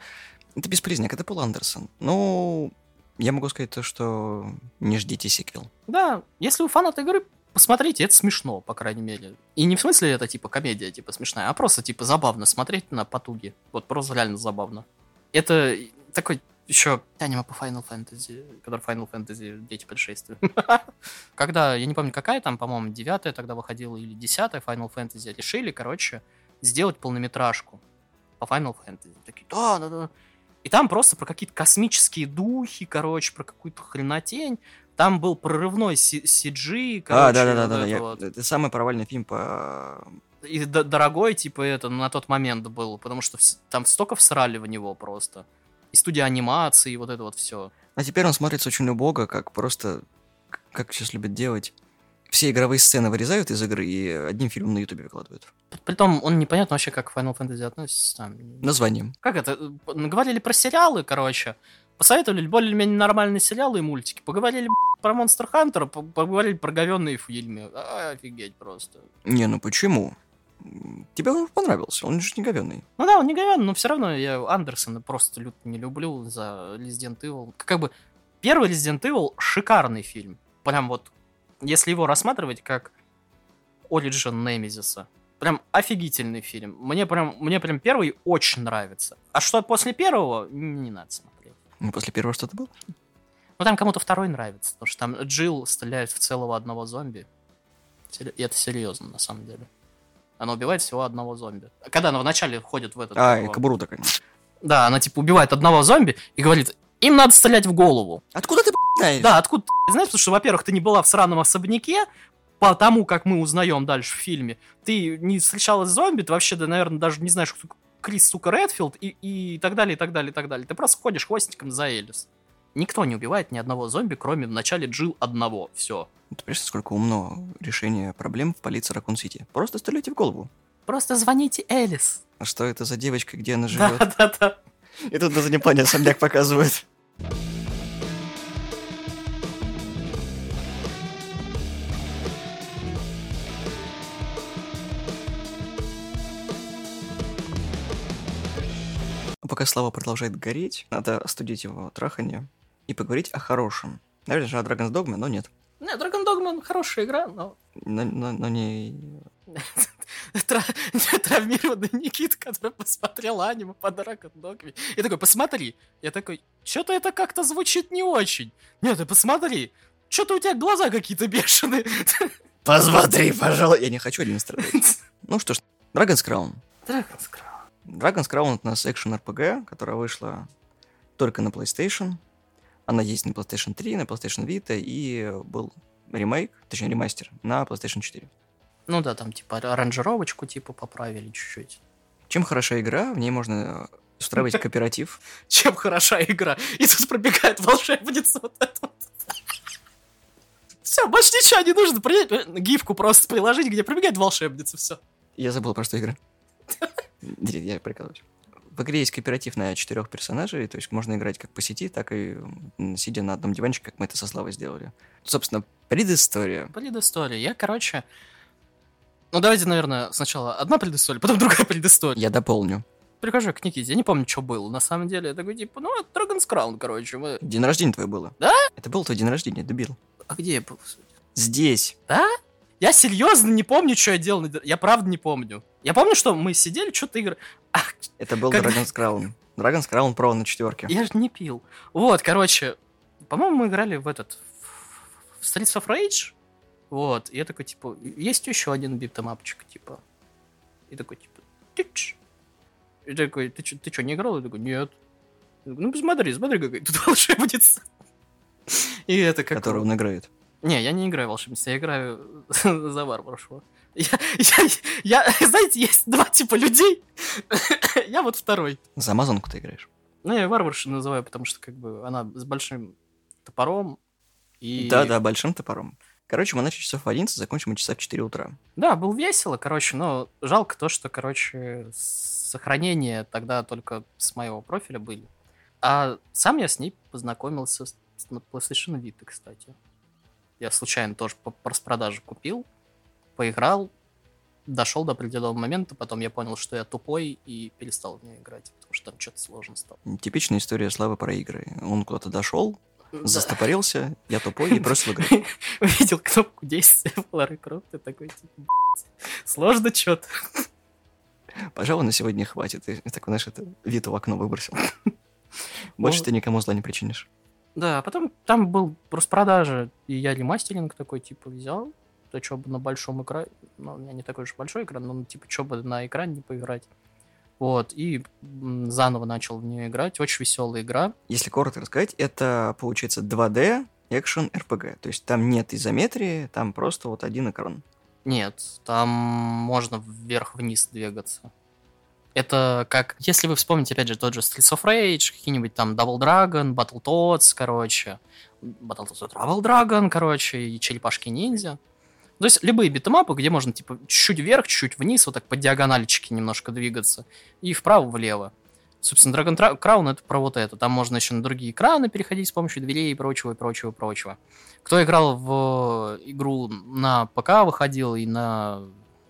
Speaker 1: это беспризнак, это Пол Андерсон. Ну, я могу сказать то, что не ждите сиквел.
Speaker 2: Да, если вы фанат игры, посмотрите, это смешно, по крайней мере. И не в смысле это, типа, комедия, типа, смешная, а просто, типа, забавно смотреть на потуги. Вот просто реально забавно. Это такой еще аниме по Final Fantasy, который Final Fantasy Дети предшествия. [laughs] Когда, я не помню, какая там, по-моему, девятая тогда выходила или десятая Final Fantasy, решили, короче, сделать полнометражку по Final Fantasy. Такие, да, да, да. И там просто про какие-то космические духи, короче, про какую-то хренотень. Там был прорывной CG,
Speaker 1: короче. А, да-да-да. да. Вот. Это самый провальный фильм по
Speaker 2: и дорогой, типа, это на тот момент был, потому что там столько всрали в него просто. И студия анимации, и вот это вот все.
Speaker 1: А теперь он смотрится очень убого, как просто, как сейчас любят делать. Все игровые сцены вырезают из игры и одним фильмом на ютубе выкладывают.
Speaker 2: Притом он непонятно вообще, как к Final Fantasy относится. Там,
Speaker 1: Названием.
Speaker 2: как это? Говорили про сериалы, короче. Посоветовали более-менее нормальные сериалы и мультики. Поговорили про Monster Hunter, по- поговорили про говенные фильмы. Офигеть просто.
Speaker 1: Не, ну почему? Тебе он понравился, он же не говенный.
Speaker 2: Ну да, он не говен, но все равно я Андерсона просто люто не люблю за Resident Evil. Как бы первый Resident Evil шикарный фильм. Прям вот, если его рассматривать как Origin Немезиса. Прям офигительный фильм. Мне прям, мне прям первый очень нравится. А что после первого, не надо смотреть.
Speaker 1: Ну, после первого что-то было?
Speaker 2: Ну там кому-то второй нравится, потому что там Джилл стреляет в целого одного зомби. И это серьезно, на самом деле. Она убивает всего одного зомби. Когда она вначале ходит в этот...
Speaker 1: А,
Speaker 2: его-
Speaker 1: и кобуру такая.
Speaker 2: Да, она типа убивает одного зомби и говорит, им надо стрелять в голову.
Speaker 1: Откуда ты знаешь?
Speaker 2: Да, откуда ты знаешь, потому что, во-первых, ты не была в сраном особняке, по тому, как мы узнаем дальше в фильме, ты не встречалась с зомби, ты вообще, да, наверное, даже не знаешь, кто Крис, сука, Редфилд и, и так далее, и так далее, и так далее. Ты просто ходишь хвостиком за Элис. Никто не убивает ни одного зомби, кроме в начале Джил одного. Все.
Speaker 1: Ты понимаешь, сколько умно решение проблем в полиции Ракун-Сити? Просто стреляйте в голову.
Speaker 2: Просто звоните Элис.
Speaker 1: А что это за девочка, где она живет?
Speaker 2: Да, да, да.
Speaker 1: И тут заднем плане особняк показывает. А Пока Слава продолжает гореть, надо остудить его трахание и поговорить о хорошем. Наверное же о Dragon's Dogma, но нет.
Speaker 2: Не, Dragon Dogman хорошая игра, но
Speaker 1: Но, но- но не... [laughs]
Speaker 2: Тра- травмированный Никита, который посмотрел аниме по Dragon Dogma. Я такой, посмотри. Я такой, что-то это как-то звучит не очень. Нет, ты посмотри. Что-то у тебя глаза какие-то бешеные. [laughs]
Speaker 1: Посмотри, пожалуй. Я не хочу один страдать. [laughs] Ну что ж, Dragon's Crown.
Speaker 2: Dragon's Crown.
Speaker 1: Dragon's Crown это у нас экшен RPG, которая вышла только на PlayStation. Она есть на PlayStation 3, на PlayStation Vita и был ремейк, точнее ремастер, на PlayStation 4.
Speaker 2: Ну да, там типа аранжировочку типа поправили чуть-чуть.
Speaker 1: Чем хороша игра, в ней можно э, устраивать [laughs] кооператив.
Speaker 2: Чем хороша игра. И тут пробегает волшебница вот вот. Все, больше ничего не нужно. При- Гифку просто приложить, где пробегает волшебница, все.
Speaker 1: Я забыл про что игра. [laughs] Я прикалываюсь. В игре есть кооператив на четырех персонажей, то есть можно играть как по сети, так и сидя на одном диванчике, как мы это со Славой сделали. Собственно, предыстория.
Speaker 2: Предыстория. Я, короче... Ну, давайте, наверное, сначала одна предыстория, потом [laughs] другая предыстория.
Speaker 1: Я дополню.
Speaker 2: Прихожу к Никите, я не помню, что было. На самом деле, я такой, типа, ну, это Dragon's Crown, короче. Мы...
Speaker 1: День рождения твой было.
Speaker 2: Да?
Speaker 1: Это был твой день рождения, дебил.
Speaker 2: А где я был?
Speaker 1: Здесь.
Speaker 2: Да? Я серьезно не помню, что я делал. Я правда не помню. Я помню, что мы сидели, что-то игры... Ах,
Speaker 1: Это был
Speaker 2: Когда-
Speaker 1: Dragon's Crown. Dragon's Crown Pro на четверке.
Speaker 2: я же не пил. Вот, короче, по-моему, мы играли в этот... В Streets of Rage. Вот, и я такой, типа, есть еще один битэмапчик, типа. И такой, типа, тыч. И такой, ты что, ты чё, не играл? Я такой, нет. Я такой, ну, посмотри, смотри, какая тут [laughs] волшебница. И это как...
Speaker 1: который он играет.
Speaker 2: Не, я не играю в волшебницу, я играю [laughs] за варваршу. Я, [laughs] я, я- знаете, есть два типа людей. [coughs] я вот второй.
Speaker 1: За Амазонку ты играешь.
Speaker 2: Ну, я варваршу называю, потому что как бы она с большим топором. И...
Speaker 1: Да-да, большим топором. Короче, мы начали часов в 11, закончим мы часа в 4 утра.
Speaker 2: Да, было весело, короче, но жалко то, что, короче, сохранения тогда только с моего профиля были. А сам я с ней познакомился на PlayStation Vita, кстати. Я случайно тоже по распродаже купил, поиграл, дошел до определенного момента, потом я понял, что я тупой и перестал в нее играть, потому что там что-то сложно стало.
Speaker 1: Типичная история Славы про игры. Он куда-то дошел,
Speaker 2: Да.
Speaker 1: застопорился, я тупой и бросил игру. [laughs]
Speaker 2: Увидел кнопку действия в [laughs] Лары Крофт и такой, типа, «Блядь, сложно что-то.
Speaker 1: Пожалуй, на сегодня хватит. И так, знаешь, это Виту в окно выбросил. [laughs] Больше
Speaker 2: Ну,
Speaker 1: ты никому зла не причинишь.
Speaker 2: Да, а потом там был распродажа, и я ремастеринг такой, типа, взял. То, что бы на большом экране, ну, у меня не такой уж большой экран, но, ну, типа, что бы на экране не поиграть. Вот, и заново начал в нее играть. Очень веселая игра.
Speaker 1: Если коротко рассказать, это получается 2D экшен RPG. То есть там нет изометрии, там просто вот один экран.
Speaker 2: Нет, там можно вверх-вниз двигаться. Это как, если вы вспомните, опять же, тот же Streets of Rage, какие-нибудь там Double Dragon, Battletoads, короче, Battletoads Double Dragon, короче, и Черепашки-ниндзя. То есть любые битэмапы, где можно типа чуть-чуть вверх, чуть-чуть вниз, вот так по диагоналечке немножко двигаться, и вправо-влево. Собственно, Dragon Crown это про вот это. Там можно еще на другие экраны переходить с помощью дверей и прочего, и прочего, и прочего. Кто играл в игру на ПК, выходил и на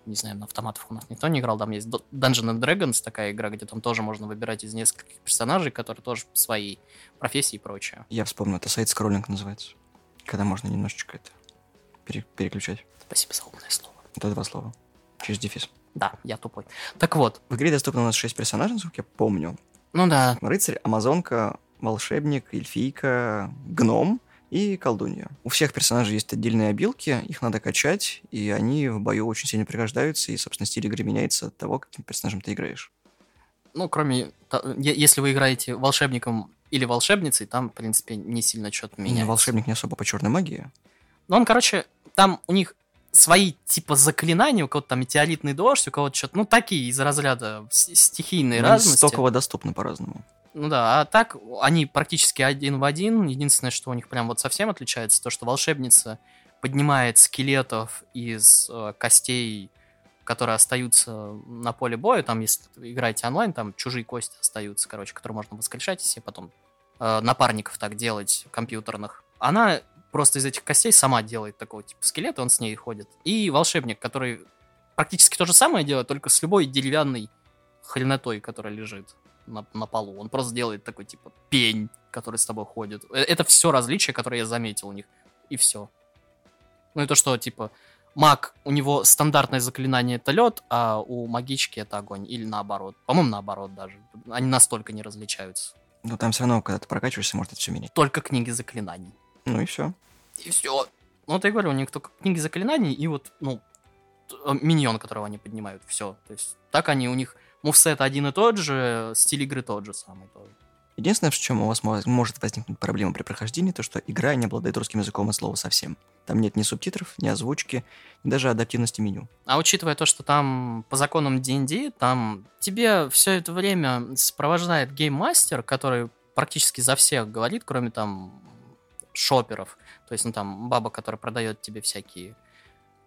Speaker 2: не знаю, на автоматах у нас никто не играл, там есть Dungeon and Dragons, такая игра, где там тоже можно выбирать из нескольких персонажей, которые тоже свои профессии и прочее.
Speaker 1: Я вспомнил, это сайт-скроллинг называется, когда можно немножечко это пере- переключать.
Speaker 2: Спасибо за умное слово.
Speaker 1: Это два слова. Через дефис.
Speaker 2: Да, я тупой. Так вот.
Speaker 1: В игре доступно у нас шесть персонажей, насколько я помню.
Speaker 2: Ну да.
Speaker 1: Рыцарь, амазонка, волшебник, эльфийка, гном и колдунья. У всех персонажей есть отдельные обилки, их надо качать, и они в бою очень сильно пригождаются, и, собственно, стиль игры меняется от того, каким персонажем ты играешь.
Speaker 2: Ну, кроме... Если вы играете волшебником или волшебницей, там, в принципе, не сильно что-то меняется.
Speaker 1: волшебник не особо по черной магии.
Speaker 2: Ну, он, короче, там у них свои типа заклинания, у кого-то там метеоритный дождь, у кого-то что-то, ну, такие из разряда стихийные ну, разности.
Speaker 1: Стоково доступны по-разному.
Speaker 2: Ну да, а так они практически один в один. Единственное, что у них прям вот совсем отличается, то, что волшебница поднимает скелетов из э, костей, которые остаются на поле боя. Там, если играете онлайн, там чужие кости остаются, короче, которые можно воскрешать и себе потом э, напарников так делать, компьютерных. Она просто из этих костей сама делает такого типа скелета, он с ней ходит. И волшебник, который практически то же самое делает, только с любой деревянной хренотой, которая лежит на, на полу. Он просто делает такой, типа, пень, который с тобой ходит. Э, это все различия, которые я заметил у них. И все. Ну и то, что, типа, маг, у него стандартное заклинание это лед, а у магички это огонь. Или наоборот. По-моему, наоборот даже. Они настолько не различаются.
Speaker 1: Ну там все равно, когда ты прокачиваешься, может это все менять.
Speaker 2: Только книги заклинаний.
Speaker 1: Ну и все.
Speaker 2: И все. Ну, вот я говорю, у них только книги заклинаний и вот, ну, э, миньон, которого они поднимают. Все. То есть так они у них мувсет один и тот же, стиль игры тот же самый тоже.
Speaker 1: Единственное, в чем у вас может возникнуть проблема при прохождении, то что игра не обладает русским языком от слова совсем. Там нет ни субтитров, ни озвучки, ни даже адаптивности меню.
Speaker 2: А учитывая то, что там по законам D&D, там тебе все это время сопровождает гейммастер, который практически за всех говорит, кроме там шоперов. То есть, ну там баба, которая продает тебе всякие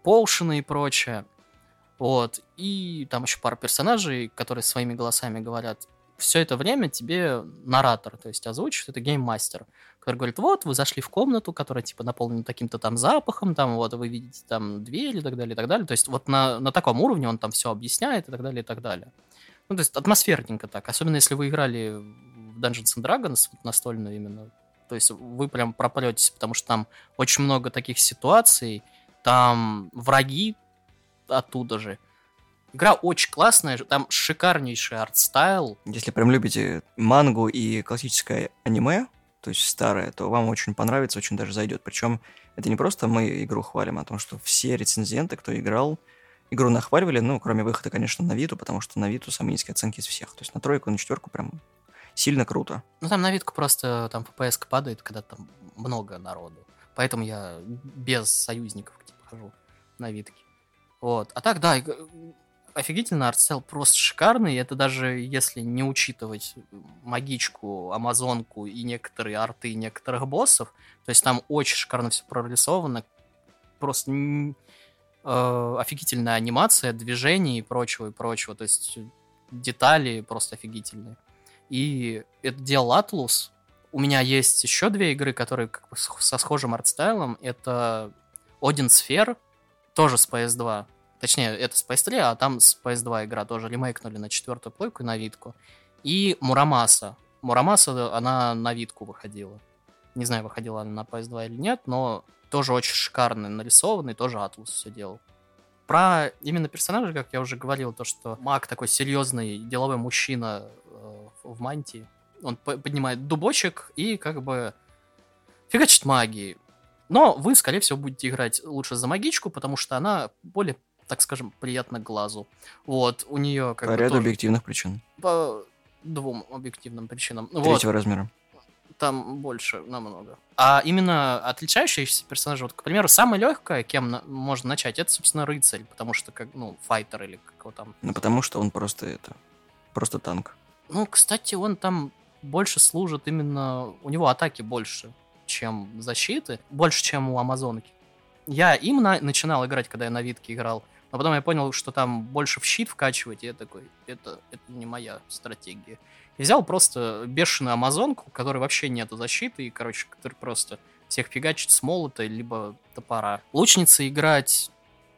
Speaker 2: полшины и прочее. Вот. И там еще пара персонажей, которые своими голосами говорят. Все это время тебе наратор, то есть озвучивает, это гейммастер, который говорит, вот, вы зашли в комнату, которая, типа, наполнена таким-то там запахом, там, вот, вы видите там дверь и так далее, и так далее. То есть вот на, на таком уровне он там все объясняет и так далее, и так далее. Ну, то есть атмосферненько так. Особенно если вы играли в Dungeons and Dragons, настольную именно. То есть вы прям пропретесь, потому что там очень много таких ситуаций, там враги оттуда же. Игра очень классная, там шикарнейший артстайл.
Speaker 1: Если прям любите мангу и классическое аниме, то есть старое, то вам очень понравится, очень даже зайдет. Причем это не просто мы игру хвалим, а то, что все рецензенты, кто играл, игру нахваливали, ну, кроме выхода, конечно, на Виту, потому что на Виту самые низкие оценки из всех. То есть на тройку, на четверку прям сильно круто.
Speaker 2: Ну, там на Витку просто там FPS падает, когда там много народу. Поэтому я без союзников типа, хожу на Витке. Вот. А так, да, офигительно, артстайл просто шикарный. Это даже если не учитывать магичку, амазонку и некоторые арты некоторых боссов. То есть там очень шикарно все прорисовано. Просто э, офигительная анимация, движений и прочего, и прочего. То есть детали просто офигительные. И это делал Atlus. У меня есть еще две игры, которые как бы со схожим артстайлом. Это Один Sphere, тоже с PS2. Точнее, это с PS3, а там с PS2 игра тоже ремейкнули на четвертую плойку и на Витку. И Мурамаса. Мурамаса, она на Витку выходила. Не знаю, выходила она на PS2 или нет, но тоже очень шикарный нарисованный, тоже Атлус все делал. Про именно персонажа, как я уже говорил, то, что маг такой серьезный деловой мужчина в мантии. Он поднимает дубочек и как бы фигачит магией. Но вы, скорее всего, будете играть лучше за магичку, потому что она более, так скажем, приятна глазу. Вот, у нее как
Speaker 1: По
Speaker 2: бы
Speaker 1: ряду
Speaker 2: тоже...
Speaker 1: объективных причин.
Speaker 2: По двум объективным причинам.
Speaker 1: Третьего
Speaker 2: вот.
Speaker 1: размера.
Speaker 2: там больше намного. А именно отличающиеся персонажи, вот, к примеру, самое легкое, кем на- можно начать, это, собственно, рыцарь, потому что, как, ну, файтер или как его там.
Speaker 1: Ну, потому что он просто это... Просто танк.
Speaker 2: Ну, кстати, он там больше служит именно... У него атаки больше, чем защиты, больше, чем у Амазонки. Я им на- начинал играть, когда я на Витке играл, но потом я понял, что там больше в щит вкачивать, и я такой, это, это не моя стратегия. И взял просто бешеную амазонку, у которой вообще нету защиты, и, короче, который просто всех фигачит с молота, либо топора. Лучницы играть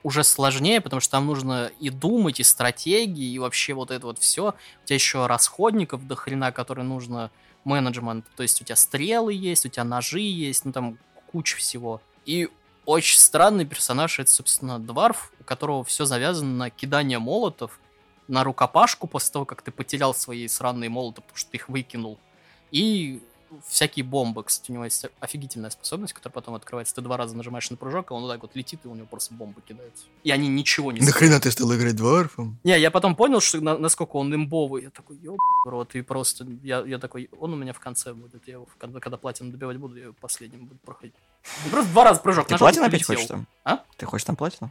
Speaker 2: уже сложнее, потому что там нужно и думать, и стратегии, и вообще вот это вот все. У тебя еще расходников до хрена, которые нужно менеджмент. То есть у тебя стрелы есть, у тебя ножи есть, ну там куча всего. И очень странный персонаж, это, собственно, Дварф, у которого все завязано на кидание молотов, на рукопашку после того, как ты потерял свои сраные молоты, потому что ты их выкинул. И всякие бомбы. Кстати, у него есть офигительная способность, которая потом открывается. Ты два раза нажимаешь на прыжок, а он вот так вот летит, и у него просто бомбы кидаются. И они ничего не.
Speaker 1: Нахрена ты стал играть дварфом?
Speaker 2: Не, я потом понял, что на- насколько он имбовый. Я такой, ёб рот, и просто, я, я такой, он у меня в конце будет. Я его, в кон- когда платину добивать буду, я его последним буду проходить. Ну, Просто два раза прыжок
Speaker 1: Ты
Speaker 2: нажал,
Speaker 1: платину
Speaker 2: и
Speaker 1: опять хочешь там?
Speaker 2: А?
Speaker 1: Ты хочешь там платину?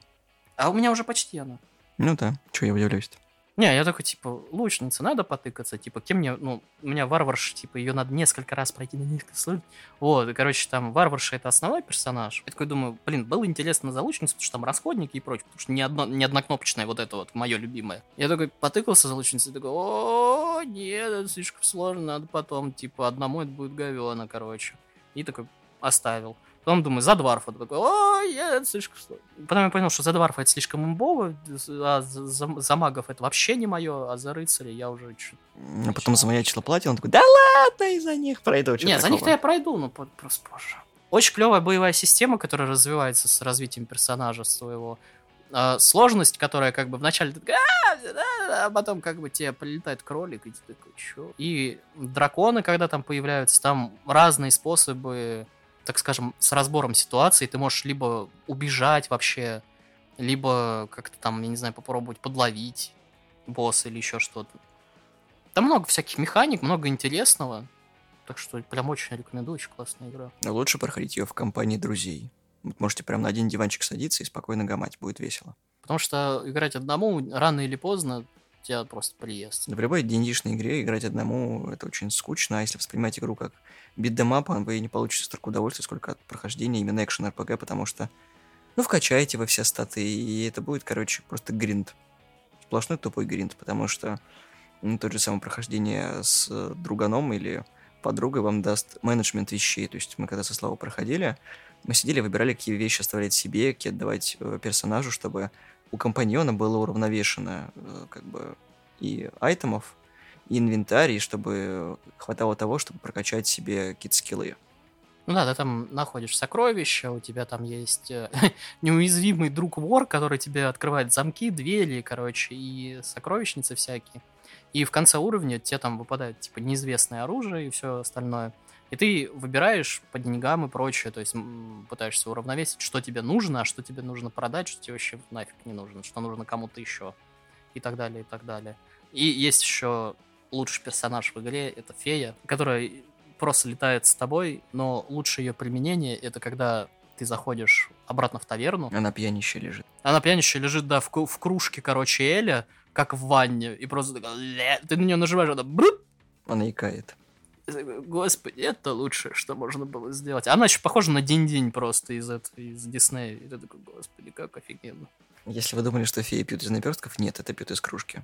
Speaker 2: А у меня уже почти она.
Speaker 1: Ну да, че я удивляюсь-то.
Speaker 2: Не, я такой, типа, лучница, надо потыкаться, типа, кем мне, ну, у меня варварш, типа, ее надо несколько раз пройти на несколько слоев. Вот, и, короче, там варварша это основной персонаж. Я такой думаю, блин, было интересно за лучницу, потому что там расходники и прочее, потому что не, одно, не однокнопочная вот это вот, мое любимое. Я такой потыкался за лучницей, такой, о, нет, это слишком сложно, надо потом, типа, одному это будет говёно, короче. И такой оставил. Потом думаю, за дварфа. Такой, о, нет, слишком сложно. Потом я понял, что за дварфа это слишком имбово, а за, за- магов это вообще не мое, а за рыцаря я уже чуть...
Speaker 1: А потом замаячила платину, он такой, да ладно, из-за них пройду. чё
Speaker 2: Не, за
Speaker 1: такого?»
Speaker 2: них-то я пройду, но по- просто позже. Очень клевая боевая система, которая развивается с развитием персонажа своего. А, сложность, которая как бы вначале ты «А, а потом как бы тебе прилетает кролик, и ты такой, чё? И драконы, когда там появляются, там разные способы, так скажем, с разбором ситуации. Ты можешь либо убежать вообще, либо как-то там, я не знаю, попробовать подловить босса или еще что-то. Там много всяких механик, много интересного. Так что прям очень рекомендую, очень классная игра.
Speaker 1: Но лучше проходить ее в компании друзей. Вот можете прям на один диванчик садиться и спокойно гамать, будет весело.
Speaker 2: Потому что играть одному рано или поздно тебя просто приест.
Speaker 1: В любой D&D-шной игре играть одному это очень скучно, а если воспринимать игру как битдемап, вы не получите столько удовольствия, сколько от прохождения именно экшен RPG, потому что, ну, вкачаете вы все статы, и это будет, короче, просто гринд. Сплошной тупой гринд, потому что ну, то же самое прохождение с друганом или подругой вам даст менеджмент вещей. То есть мы когда со Славой проходили, мы сидели, выбирали, какие вещи оставлять себе, какие отдавать э, персонажу, чтобы у компаньона было уравновешено э, как бы и айтемов, и инвентарь, чтобы хватало того, чтобы прокачать себе какие-то скиллы.
Speaker 2: Ну да, ты там находишь сокровища, у тебя там есть э, [laughs] неуязвимый друг вор, который тебе открывает замки, двери, короче, и сокровищницы всякие. И в конце уровня тебе там выпадает типа неизвестное оружие и все остальное. И ты выбираешь по деньгам и прочее, то есть пытаешься уравновесить, что тебе нужно, а что тебе нужно продать, что тебе вообще нафиг не нужно, что нужно кому-то еще. И так далее, и так далее. И есть еще лучший персонаж в игре, это фея, которая просто летает с тобой, но лучшее ее применение это когда ты заходишь обратно в таверну.
Speaker 1: Она пьянище лежит.
Speaker 2: Она пьянище лежит, да, в, в кружке, короче, Эля, как в ванне, и просто ты на нее нажимаешь, она
Speaker 1: Она икает.
Speaker 2: Господи, это лучшее, что можно было сделать. Она еще похожа на Динь-Динь просто из, этого, из Диснея. И ты такой, господи, как офигенно.
Speaker 1: Если вы думали, что феи пьют из наперстков, нет, это пьют из кружки.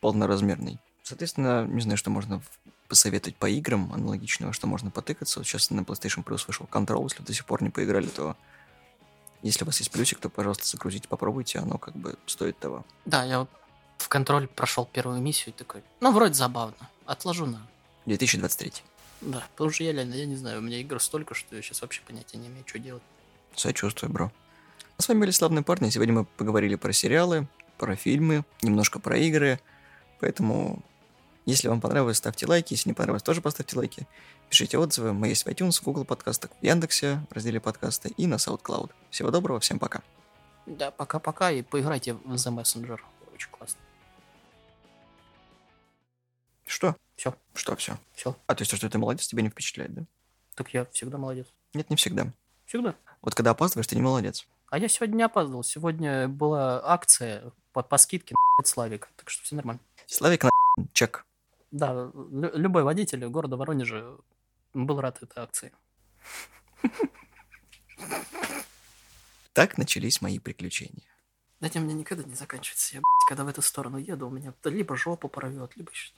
Speaker 1: Полноразмерный. Соответственно, не знаю, что можно посоветовать по играм аналогичного, что можно потыкаться. Вот сейчас на PlayStation Plus вышел Control, если вы до сих пор не поиграли, то если у вас есть плюсик, то, пожалуйста, загрузите, попробуйте, оно как бы стоит того.
Speaker 2: Да, я вот в контроль прошел первую миссию и такой, ну, вроде забавно, отложу на...
Speaker 1: 2023.
Speaker 2: Да, потому что я реально, я не знаю, у меня игр столько, что я сейчас вообще понятия не имею, что делать.
Speaker 1: Сочувствую, бро. А с вами были славные парни. Сегодня мы поговорили про сериалы, про фильмы, немножко про игры. Поэтому, если вам понравилось, ставьте лайки. Если не понравилось, тоже поставьте лайки. Пишите отзывы. Мы есть в iTunes, в Google подкастах, в Яндексе, в разделе подкасты и на SoundCloud. Всего доброго, всем пока.
Speaker 2: Да, пока-пока и поиграйте в The Messenger. Очень классно.
Speaker 1: Что?
Speaker 2: Все.
Speaker 1: Что все?
Speaker 2: все.
Speaker 1: А, то есть то, что ты молодец, тебя не впечатляет, да?
Speaker 2: Так я всегда молодец.
Speaker 1: Нет, не всегда.
Speaker 2: Всегда.
Speaker 1: Вот когда опаздываешь, ты не молодец.
Speaker 2: А я сегодня не опаздывал. Сегодня была акция по, по скидке на Славика. Так что все нормально.
Speaker 1: Славик на чек.
Speaker 2: Да, лю- любой водитель города Воронежа был рад этой акции.
Speaker 1: Так начались мои приключения.
Speaker 2: Эти у меня никогда не заканчивается. Я, когда в эту сторону еду, у меня либо жопу порвет, либо еще